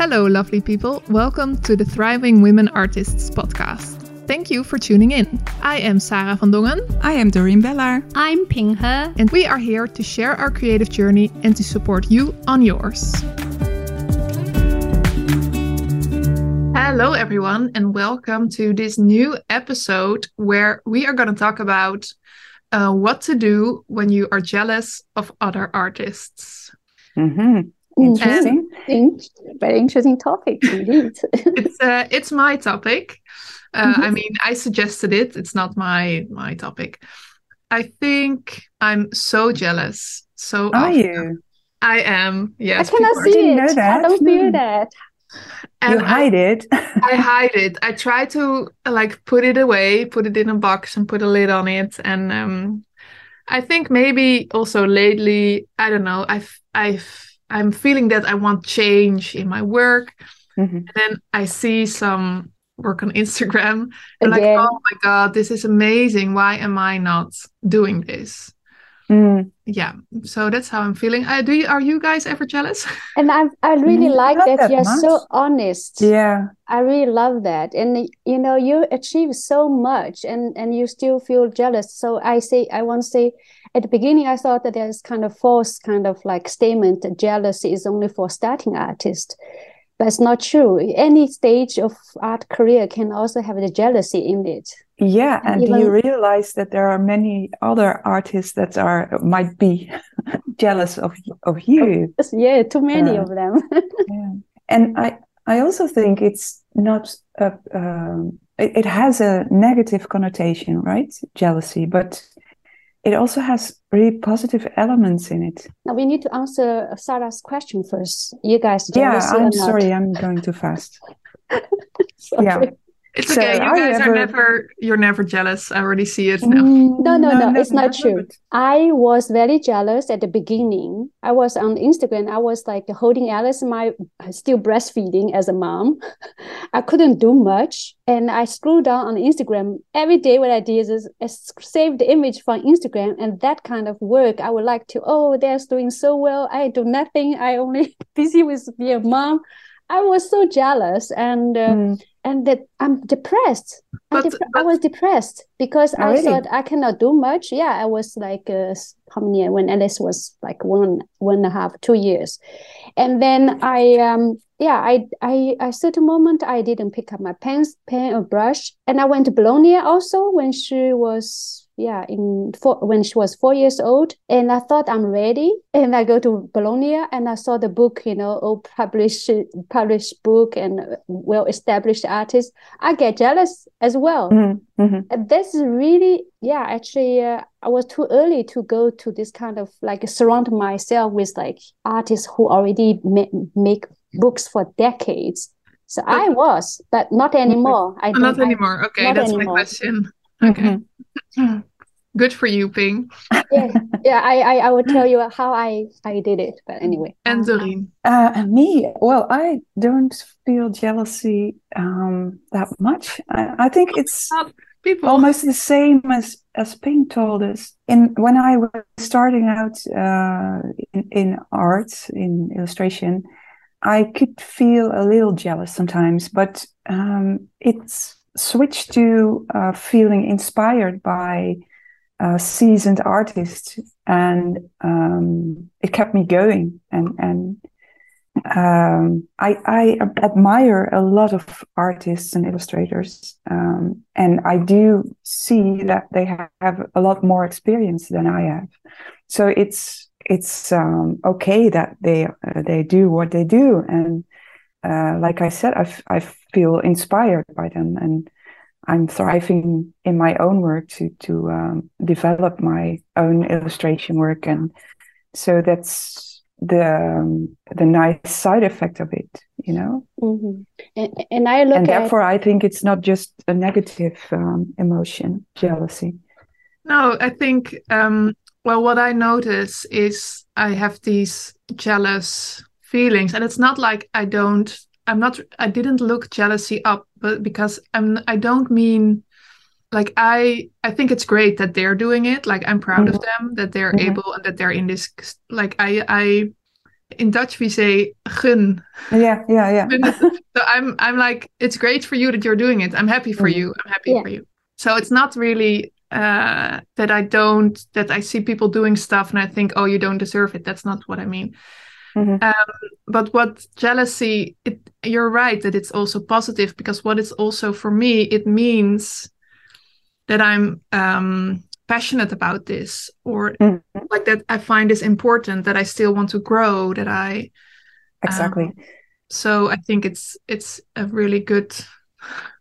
Hello, lovely people. Welcome to the Thriving Women Artists podcast. Thank you for tuning in. I am Sarah van Dongen. I am Dorien Bellar. I'm Ping He. And we are here to share our creative journey and to support you on yours. Hello, everyone, and welcome to this new episode where we are going to talk about uh, what to do when you are jealous of other artists. Mm-hmm. Interesting. very interesting topic indeed. it's uh, it's my topic. Uh, mm-hmm. I mean, I suggested it. It's not my my topic. I think I'm so jealous. So are you? I am. Yes. I cannot see it. I don't feel that. And you hide I, it. I hide it. I try to like put it away, put it in a box, and put a lid on it. And um, I think maybe also lately, I don't know. I've I've I'm feeling that I want change in my work. Mm-hmm. And then I see some work on Instagram. And like, oh my God, this is amazing. Why am I not doing this? Mm. Yeah, so that's how I'm feeling. I do. You, are you guys ever jealous? And I, I really mm, like that, that, you're much. so honest. Yeah, I really love that. And you know, you achieve so much, and and you still feel jealous. So I say, I want to say, at the beginning, I thought that there's kind of false kind of like statement that jealousy is only for starting artists. But it's not true. Any stage of art career can also have the jealousy in it. Yeah, and, and you realize that there are many other artists that are might be jealous of of you. Yeah, too many uh, of them. yeah. And I I also think it's not a, um, it, it has a negative connotation, right? Jealousy, but it also has really positive elements in it. Now we need to answer uh, Sarah's question first. You guys, yeah, I'm sorry, I'm going too fast. yeah. It's so okay. You guys are never you're never jealous. I already see it now. Mm, no, no, no, no it's not true. I was very jealous at the beginning. I was on Instagram. I was like holding Alice, my still breastfeeding as a mom. I couldn't do much, and I scrolled down on Instagram every day. What I did is I saved the image from Instagram, and that kind of work I would like to. Oh, they're doing so well. I do nothing. I only busy with being a mom. I was so jealous, and. Uh, mm and that I'm depressed. But, I'm but, I was depressed because I really? thought I cannot do much. Yeah, I was like uh, how many when Alice was like one one and a half two years, and then I um yeah I I I certain moment I didn't pick up my pens pen or brush, and I went to Bologna also when she was yeah in four, when she was four years old and i thought i'm ready and i go to bologna and i saw the book you know all published published book and well established artist i get jealous as well mm-hmm. mm-hmm. this is really yeah actually uh, i was too early to go to this kind of like surround myself with like artists who already ma- make books for decades so. I was, but not anymore. I not anymore. Okay, that's anymore. my question. Okay. Mm-hmm. Good for you, Ping. yeah, yeah. I, I, I would tell you how I, I did it, but anyway. And Dorien. Uh, me, well, I don't feel jealousy um, that much. I, I think it's people almost the same as as Ping told us. In when I was starting out uh, in, in art, in illustration, I could feel a little jealous sometimes, but um, it's switched to uh, feeling inspired by uh, seasoned artists, and um, it kept me going. And and um, I, I admire a lot of artists and illustrators, um, and I do see that they have a lot more experience than I have. So it's it's um, okay that they uh, they do what they do, and uh, like I said, I, I feel inspired by them, and I'm thriving in my own work to to um, develop my own illustration work, and so that's the um, the nice side effect of it, you know. Mm-hmm. And, and, I look and therefore I think it's not just a negative um, emotion, jealousy. No, I think um, well, what I notice is I have these jealous feelings, and it's not like I don't I'm not I didn't look jealousy up, but because I'm I don't mean like i i think it's great that they're doing it. Like i'm proud mm-hmm. of them that they're mm-hmm. able and that they're in this like i i in dutch we say gun. Yeah yeah yeah. So i'm i'm like it's great for you that you're doing it. I'm happy for mm-hmm. you. I'm happy yeah. for you. So it's not really uh that i don't that i see people doing stuff and i think oh you don't deserve it. That's not what i mean Mm-hmm. Um, but what jealousy, it, you're right that it's also positive because what it's also for me, it means that I'm um, passionate about this or mm-hmm. like that I find this important, that I still want to grow, that I exactly. Um, so I think it's it's a really good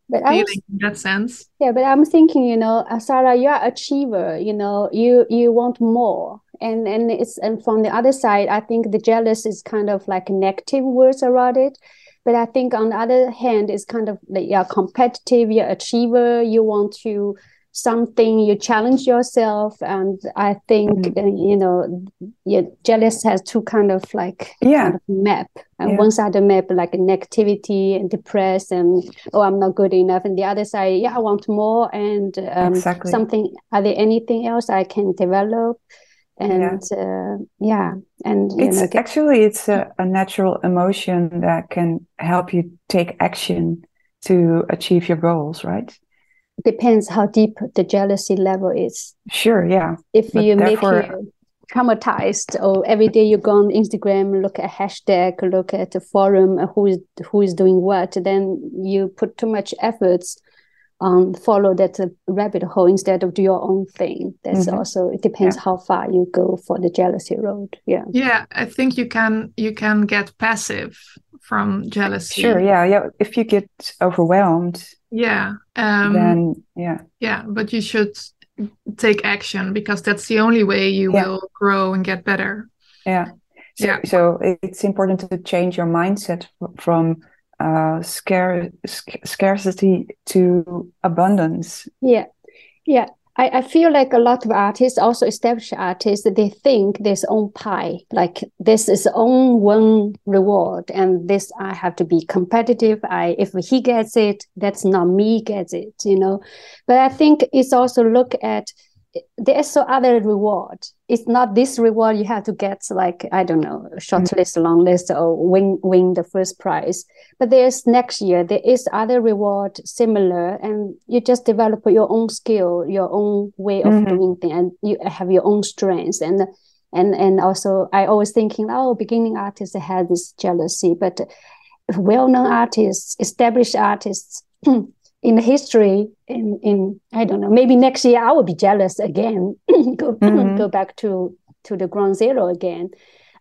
but feeling was, in that sense. Yeah, but I'm thinking, you know, Sarah, you're an achiever. You know, you you want more and and it's and from the other side i think the jealous is kind of like negative words around it. But i think on the other hand it's kind of like you're competitive you're achiever you want to something you challenge yourself. And i think mm-hmm. uh, you know yeah, jealous has two kind of like yeah. kind of map. And yeah. one side of the map like negativity and depressed and oh i'm not good enough. And the other side yeah i want more. And um, exactly. something are there anything else i can develop and yeah, uh, yeah. and it's know, actually it's a, a, natural emotion that can help you take action to achieve your goals right? Depends how deep the jealousy level is. Sure yeah. If but you make you traumatized or every day you go on instagram look at a hashtag look at a forum who is who is doing what then you put too much efforts um, follow that rabbit hole instead of do your own thing. That's mm-hmm. also it depends yeah. how far you go for the jealousy road. Yeah. Yeah, I think you can you can get passive from jealousy. Sure. Yeah. Yeah. If you get overwhelmed. Yeah. Um, then yeah. Yeah, but you should take action because that's the only way you yeah. will grow and get better. Yeah. So, yeah. so it's important to change your mindset from uh, sc- scarcity to abundance. Yeah, yeah. I, I feel like a lot of artists, also established artists, they think this own pie, like this is own one reward, and this I have to be competitive. I if he gets it, that's not me gets it, you know. But I think it's also look at there's so other reward. It's not this reward you have to get like I don't know short mm-hmm. list, long list, or win win the first prize. But there's next year there is other reward similar, and you just develop your own skill, your own way of mm-hmm. doing things, and you have your own strengths and. And and also, I always thinking, oh, beginning artists have this jealousy, but well-known artists, established artists, in the history in in I don't know maybe next year I will be jealous again go mm-hmm. go back to to the ground zero again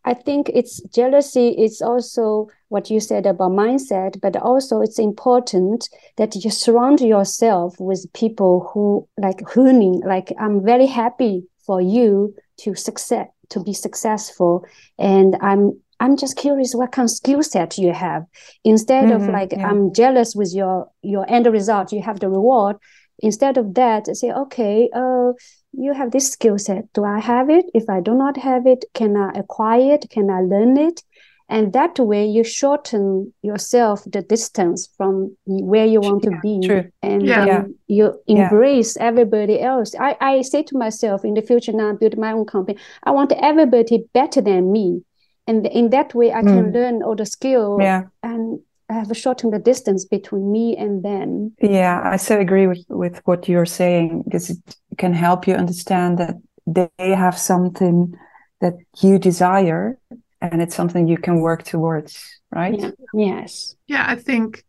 I think it's jealousy it's also what you said about mindset but also it's important that you surround yourself with people who like hurting like I'm very happy for you to success to be successful and I'm I'm just curious what kind of skill set you have. Instead mm-hmm, of like yeah. I'm jealous with your your end result, you have the reward. Instead of that, say, okay, uh, you have this skill set. Do I have it? If I do not have it, can I acquire it? Can I learn it? And that way, you shorten yourself the distance from where you want to be, true. and yeah. you embrace yeah. everybody else. I, I say to myself, in the future, now I build my own company. I want everybody better than me and in that way i can mm. learn all the skill yeah. and I have shortened the distance between me and them yeah i so agree with with what you're saying because it can help you understand that they have something that you desire and it's something you can work towards right yeah. yes yeah i think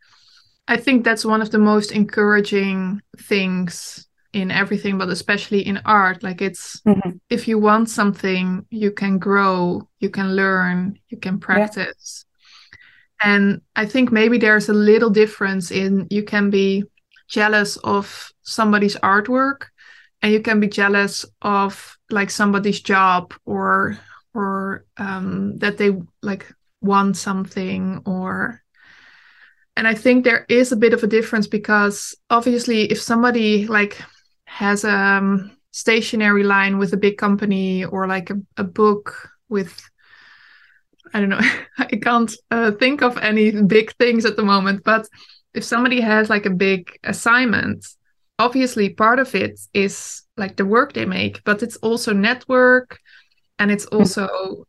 i think that's one of the most encouraging things in everything but especially in art like it's mm-hmm. if you want something you can grow you can learn you can practice yeah. and i think maybe there's a little difference in you can be jealous of somebody's artwork and you can be jealous of like somebody's job or or um that they like want something or and i think there is a bit of a difference because obviously if somebody like has a um, stationery line with a big company or like a, a book with I don't know. I can't uh, think of any big things at the moment, but if somebody has like a big assignment, obviously part of it is like the work they make, but it's also network and it's mm-hmm. also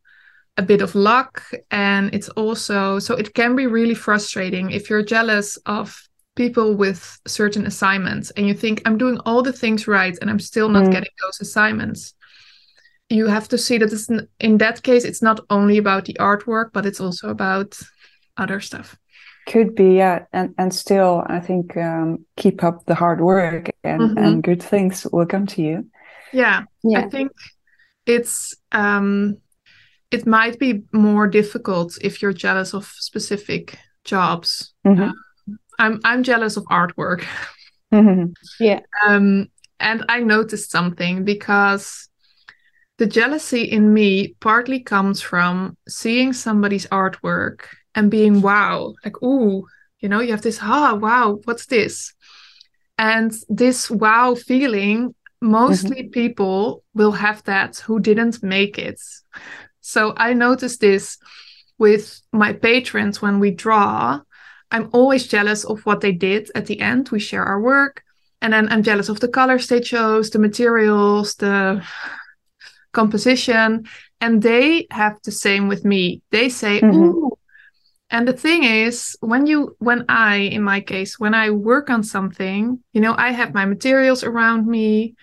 a bit of luck and it's also so it can be really frustrating if you're jealous of people with certain assignments and you think I'm doing all the things right and I'm still not mm. getting those assignments. You have to see that it's, in that case, it's not only about the artwork, but it's also about other stuff. Could be, yeah, and and still, I think um, keep up the hard work, and mm-hmm. and good things will come to you. Yeah, yeah. I think it's um, it might be more difficult if you're jealous of specific jobs. Mm-hmm. Uh, I'm I'm jealous of artwork. Mm-hmm. Yeah. Um, and I noticed something because the jealousy in me partly comes from seeing somebody's artwork and being wow, like ooh, you know, you have this ah wow, what's this? And this wow feeling, mostly mm-hmm. people will have that who didn't make it. So I noticed this with my patrons when we draw I'm always jealous of what they did at the end. We share our work. And then I'm jealous of the colors they chose, the materials, the composition. And they have the same with me. They say, mm-hmm. Ooh. And the thing is, when you, when I, in my case, when I work on something, you know, I have my materials around me.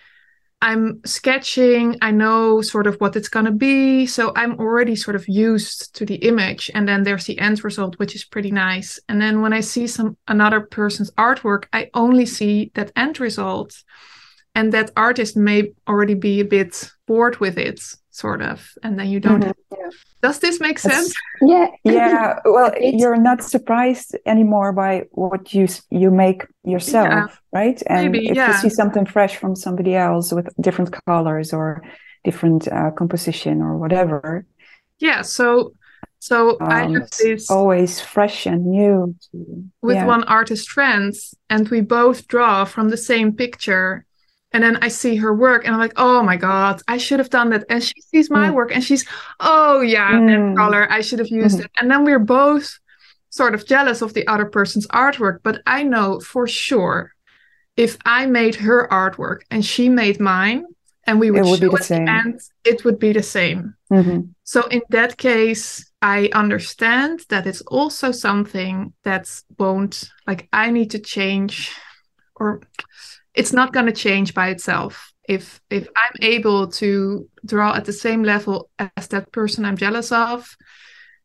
I'm sketching, I know sort of what it's going to be. So I'm already sort of used to the image. And then there's the end result, which is pretty nice. And then when I see some another person's artwork, I only see that end result. And that artist may already be a bit bored with it sort of and then you don't mm-hmm. yeah. does this make sense yeah yeah well you're not surprised anymore by what you you make yourself yeah. right and Maybe, if yeah. you see something fresh from somebody else with different colors or different uh, composition or whatever yeah so so um, I have this always fresh and new with one artist friends, and we both draw from the same picture and then I see her work and I'm like, oh my God, I should have done that. And she sees my mm. work and she's, oh yeah, mm. that color, I should have used mm. it. And then we're both sort of jealous of the other person's artwork. But I know for sure if I made her artwork and she made mine and we would, it would show be the same. And it would be the same. Mm-hmm. So in that case, I understand that it's also something that won't like I need to change or it's not going to change by itself. If if i'm able to draw at the same level as that person i'm jealous of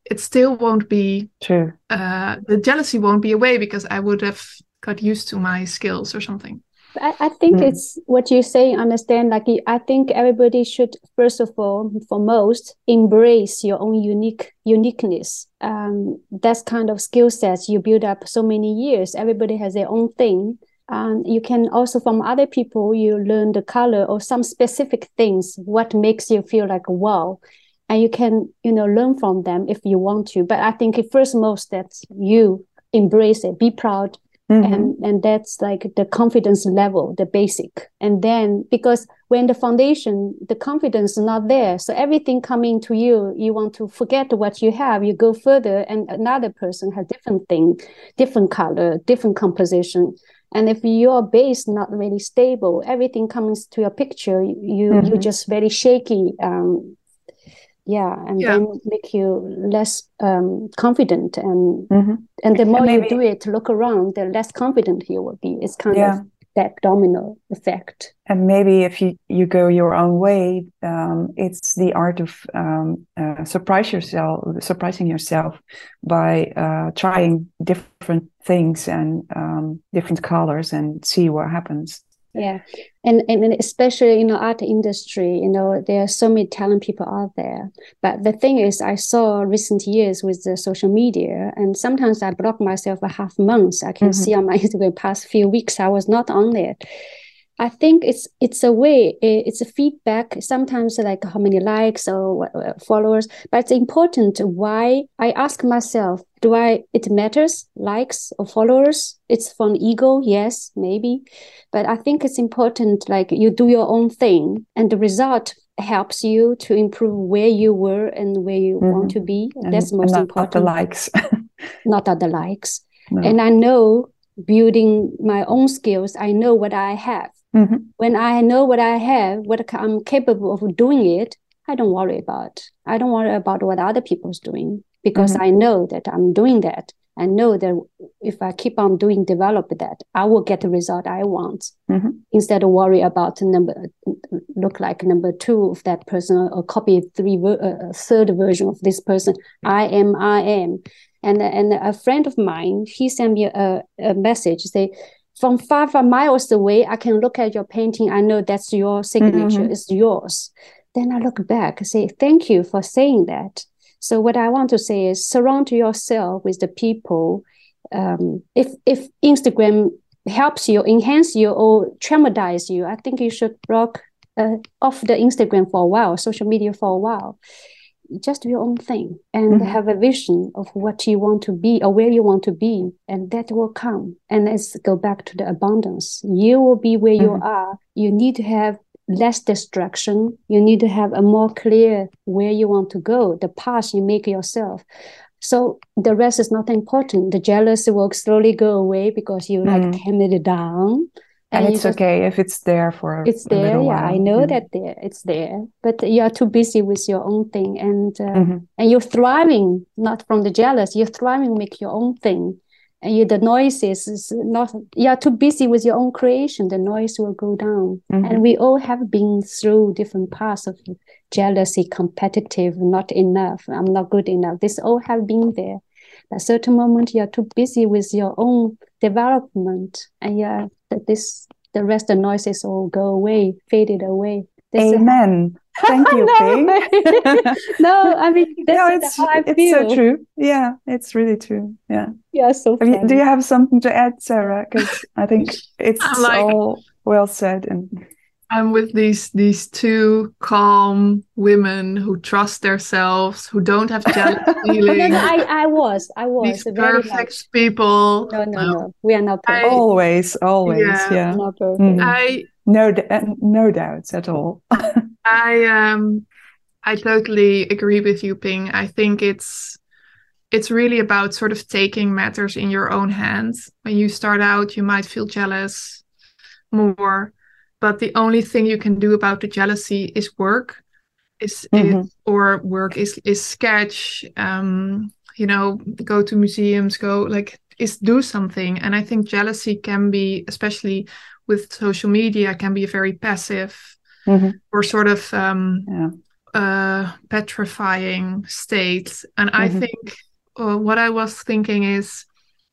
it still won't be true. uh, the jealousy won't be away because i would have got used to my skills or something. I, I think mm. it's what you say understand like i think everybody should first of all foremost embrace your own unique uniqueness. Um, that's kind of skill sets you build up so many years. Everybody has their own thing and you can also from other people you learn the color or some specific things what makes you feel like wow. And you can you know learn from them if you want to. But i think first most that you embrace it be proud. Mm-hmm. and and that's like the confidence level the basic. And then because when the foundation the confidence is not there so everything coming to you you want to forget what you have. You go further and another person has different thing different color different composition and if your base not really stable everything comes to your picture you mm-hmm. you just very shaky um yeah and yeah. then make you less um confident and mm-hmm. and the more Maybe. you do it look around the less confident you will be it's kind yeah. of that domino effect. And maybe if you, you go your own way, um, it's the art of um, uh, surprise yourself, surprising yourself by uh, trying different things and um, different colors and see what happens yeah. And, and especially in the art industry you know there are so many talent people out there. But the thing is i saw recent years with the social media and sometimes i block myself a half month i can mm-hmm. see on my instagram past few weeks i was not on there I think it's it's a way it's a feedback sometimes like how many likes or followers but it's important why I ask myself do I it matters likes or followers it's for an ego yes maybe but I think it's important like you do your own thing and the result helps you to improve where you were and where you mm-hmm. want to be and, that's most not, important not the likes not other likes no. and I know building my own skills. I know what I have. Mm-hmm. When I know what I have, what I'm capable of doing it, I don't worry about. I don't worry about what other people's doing because mm-hmm. I know that I'm doing that. I know that if I keep on doing develop that, I will get the result I want. Mm-hmm. Instead of worry about number look like number two of that person or copy three uh, third version of this person. I am, I am, and and a friend of mine he sent me a, a message say from five miles away I can look at your painting. I know that's your signature. Mm-hmm. It's yours. Then I look back and say thank you for saying that so what I want to say is surround yourself with the people. Um, if if Instagram helps you, enhance you, or traumatize you, I think you should block uh, off the Instagram for a while, social media for a while. Just do your own thing and mm-hmm. have a vision of what you want to be or where you want to be, and that will come. And let's go back to the abundance. You will be where mm-hmm. you are. You need to have less distraction. You need to have a more clear where you want to go, the path you make yourself. So the rest is not important. The jealousy will slowly go away because you like mm. tame it down. And, and it's just, okay if it's there for it's there yeah i know that there it's there but you are too busy with your own thing and uh, mm-hmm. and you're thriving not from the jealous you're thriving make your own thing. And you, the noises is not you are too busy with your own creation the noise will go down. Mm-hmm. and we all have been through different parts of jealousy competitive not enough i'm not good enough. This all have been there at a certain moment you are too busy with your own development and yeah that this the rest the noises all go away faded away this Amen. Thank you, no, no, I mean, no, it's, it's so true. Yeah, it's really true. Yeah. Yeah, so you, do you have something to add, Sarah? Because I think it's like, all well said. And I'm with these these two calm women who trust themselves, who don't have jealous feelings. no, no, I, I was, I was these perfect people. No, no, no, no, we are not perfect. I, always, always, yeah. yeah. Not perfect. Mm. I no, no doubts at all. I um, I totally agree with you, Ping. I think it's it's really about sort of taking matters in your own hands. When you start out, you might feel jealous more, but the only thing you can do about the jealousy is work, is, mm-hmm. is or work is is sketch. Um, you know, go to museums, go like is do something. And I think jealousy can be, especially with social media, can be a very passive mm-hmm. or sort of um, yeah. uh, petrifying state. And mm-hmm. I think uh, what I was thinking is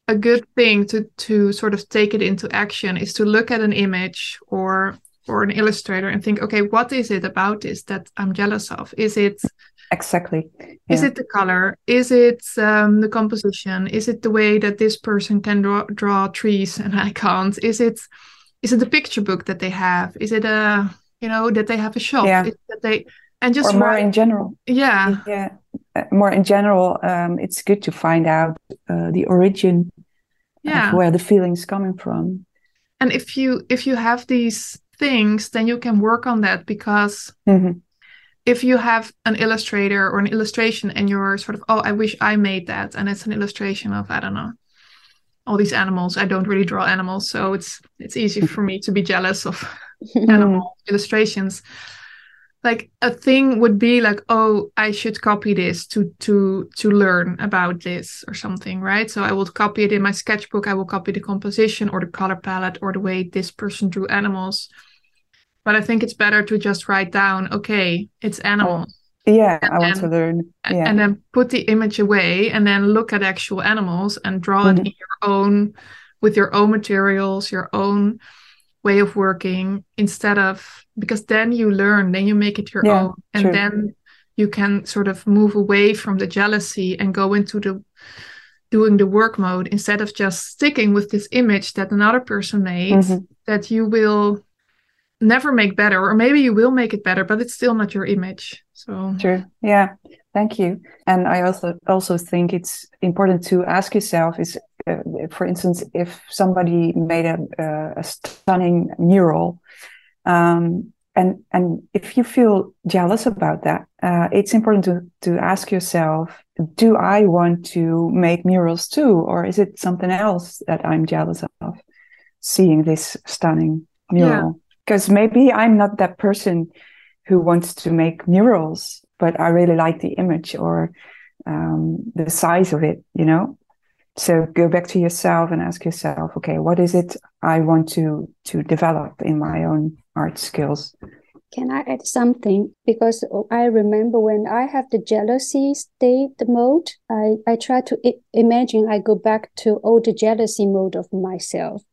a good thing to to sort of take it into action is to look at an image or or an illustrator and think, okay, what is it about this that I'm jealous of? Is it exactly. yeah. is it the color? Is it um, the composition? Is it the way that this person can draw, draw trees and i can't is it is it the picture book that they have? Is it a you know that they have a shop? Yeah. that they and just or more write, in general. Yeah. Yeah. Uh, more in general um, it's good to find out uh, the origin yeah. where the feeling's coming from and if you if you have these things then you can work on that because mm-hmm. if you have an illustrator or an illustration and you're sort of oh i wish i made that and it's an illustration of i don't know all these animals i don't really draw animals so it's it's easy for me to be jealous of animal illustrations like a thing would be like oh i should copy this to to to learn about this or something right so i will copy it in my sketchbook i will copy the composition or the color palette or the way this person drew animals but i think it's better to just write down okay it's animals oh, yeah and i want to learn yeah. and then put the image away and then look at actual animals and draw mm-hmm. it in your own with your own materials your own way of working instead of because then you learn then you make it your yeah, own and true. then you can sort of move away from the jealousy and go into the doing the work mode instead of just sticking with this image that another person made mm-hmm. that you will never make better or maybe you will make it better but it's still not your image so true yeah thank you and i also also think it's important to ask yourself is uh, for instance, if somebody made a, a stunning mural, um, and and if you feel jealous about that, uh, it's important to to ask yourself: Do I want to make murals too, or is it something else that I'm jealous of? Seeing this stunning mural, because yeah. maybe I'm not that person who wants to make murals, but I really like the image or um, the size of it. You know, so go back to yourself and ask yourself okay what is it i want to to develop in my own art skills? Can i add something? Because i remember when i have the jealousy state mode i i try to imagine i go back to old jealousy mode of myself.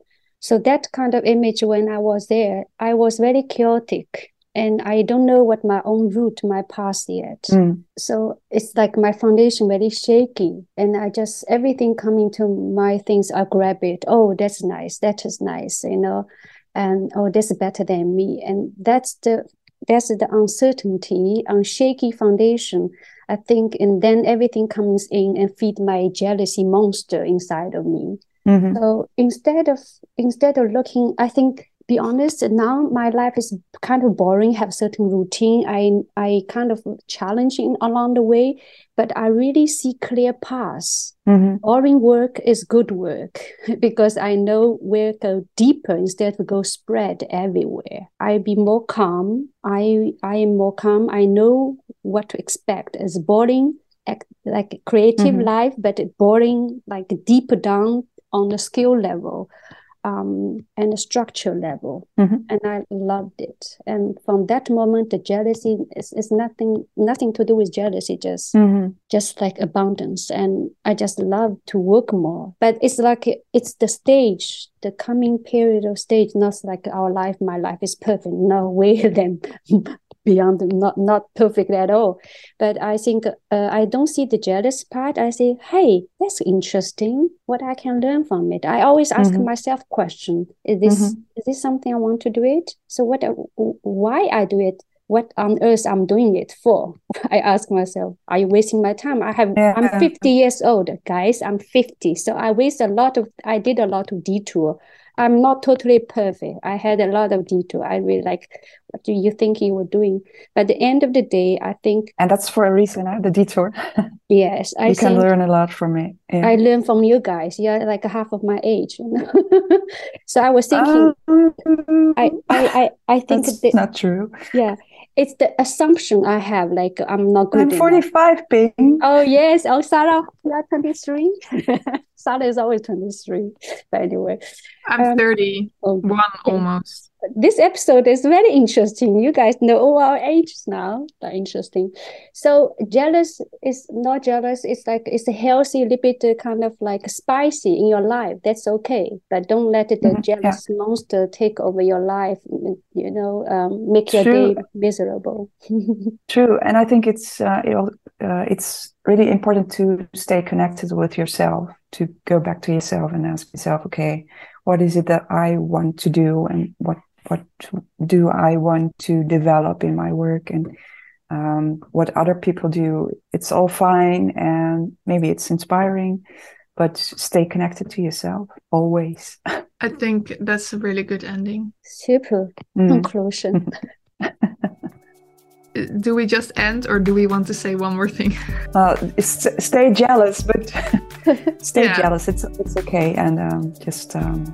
So that kind of image when i was there i was very chaotic and I don't know what my own root, my past yet. Mm. So it's like my foundation very shaky, and I just everything coming to my things, I grab it. Oh, that's nice. That is nice, you know, and oh, that's better than me, and that's the that's the uncertainty on shaky foundation. I think, and then everything comes in and feed my jealousy monster inside of me. Mm-hmm. So instead of instead of looking, I think be honest now my life is kind of boring have certain routine i i kind of challenging along the way but i really see clear paths mm-hmm. boring work is good work because i know where to go deeper instead of go spread everywhere i be more calm i i am more calm i know what to expect as boring like creative mm-hmm. life but boring like deeper down on the skill level um, and a structure level. Mm-hmm. And I loved it. And from that moment, the jealousy is, is nothing nothing to do with jealousy, just mm-hmm. just like abundance. And I just love to work more. But it's like it's the stage, the coming period of stage, not like our life, my life is perfect. No way then beyond not not perfect at all. But i think uh, i don't see the jealous part. I say hey that's interesting. What i can learn from it. I always ask mm-hmm. myself question is this mm-hmm. is this something i want to do it? So what uh, why i do it? What on earth i'm doing it for? I ask myself are you wasting my time? I have yeah. i'm 50 years old guys. I'm 50 so i waste a lot of i did a lot of detour. I'm not totally perfect. I had a lot of detour. I really like, what do you think you were doing? But at the end of the day, I think. And that's for a reason, huh? the detour. yes. I you can learn a lot from it. Yeah. I learn from you guys. You're like a half of my age. so I was thinking, um, I, I, I, I think that's that, not true. Yeah it's the assumption I have. Like I'm not good. I'm 45, Ping. Oh yes. Oh Sarah, you're 23. Sarah is always 23. But anyway. I'm um, 30. Oh, one almost this episode is very interesting. You guys know all our ages now. That's interesting. So jealous is not jealous. It's like it's a healthy, little bit uh, kind of like spicy in your life. That's okay, but don't let the mm-hmm. jealous yeah. monster take over your life. You know, um, make True. your day miserable. True, and I think it's uh, it, uh, it's really important to stay connected with yourself. To go back to yourself and ask yourself, okay, what is it that I want to do, and what what do I want to develop in my work and um, what other people do. It's all fine and maybe it's inspiring, but stay connected to yourself always. I think that's a really good ending. Super mm. conclusion. do we just end or do we want to say one more thing? Uh, stay jealous, but stay yeah. jealous. It's it's okay, and um, just um,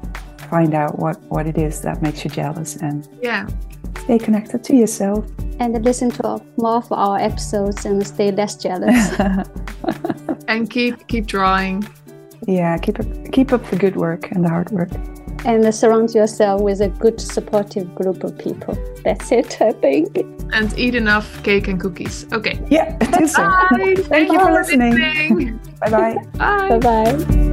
find out what what it is that makes you jealous and yeah stay connected to yourself and listen to more of our episodes and stay less jealous and keep keep drawing yeah keep up keep up the good work and the hard work and surround yourself with a good supportive group of people that's it i think and eat enough cake and cookies okay yeah do so thank, thank you for listening, listening. bye-bye bye bye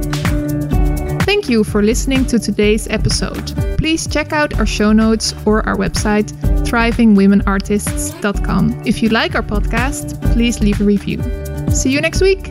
Thank you for listening to today's episode. Please check out our show notes or our website, thrivingwomenartists.com. If you like our podcast, please leave a review. See you next week.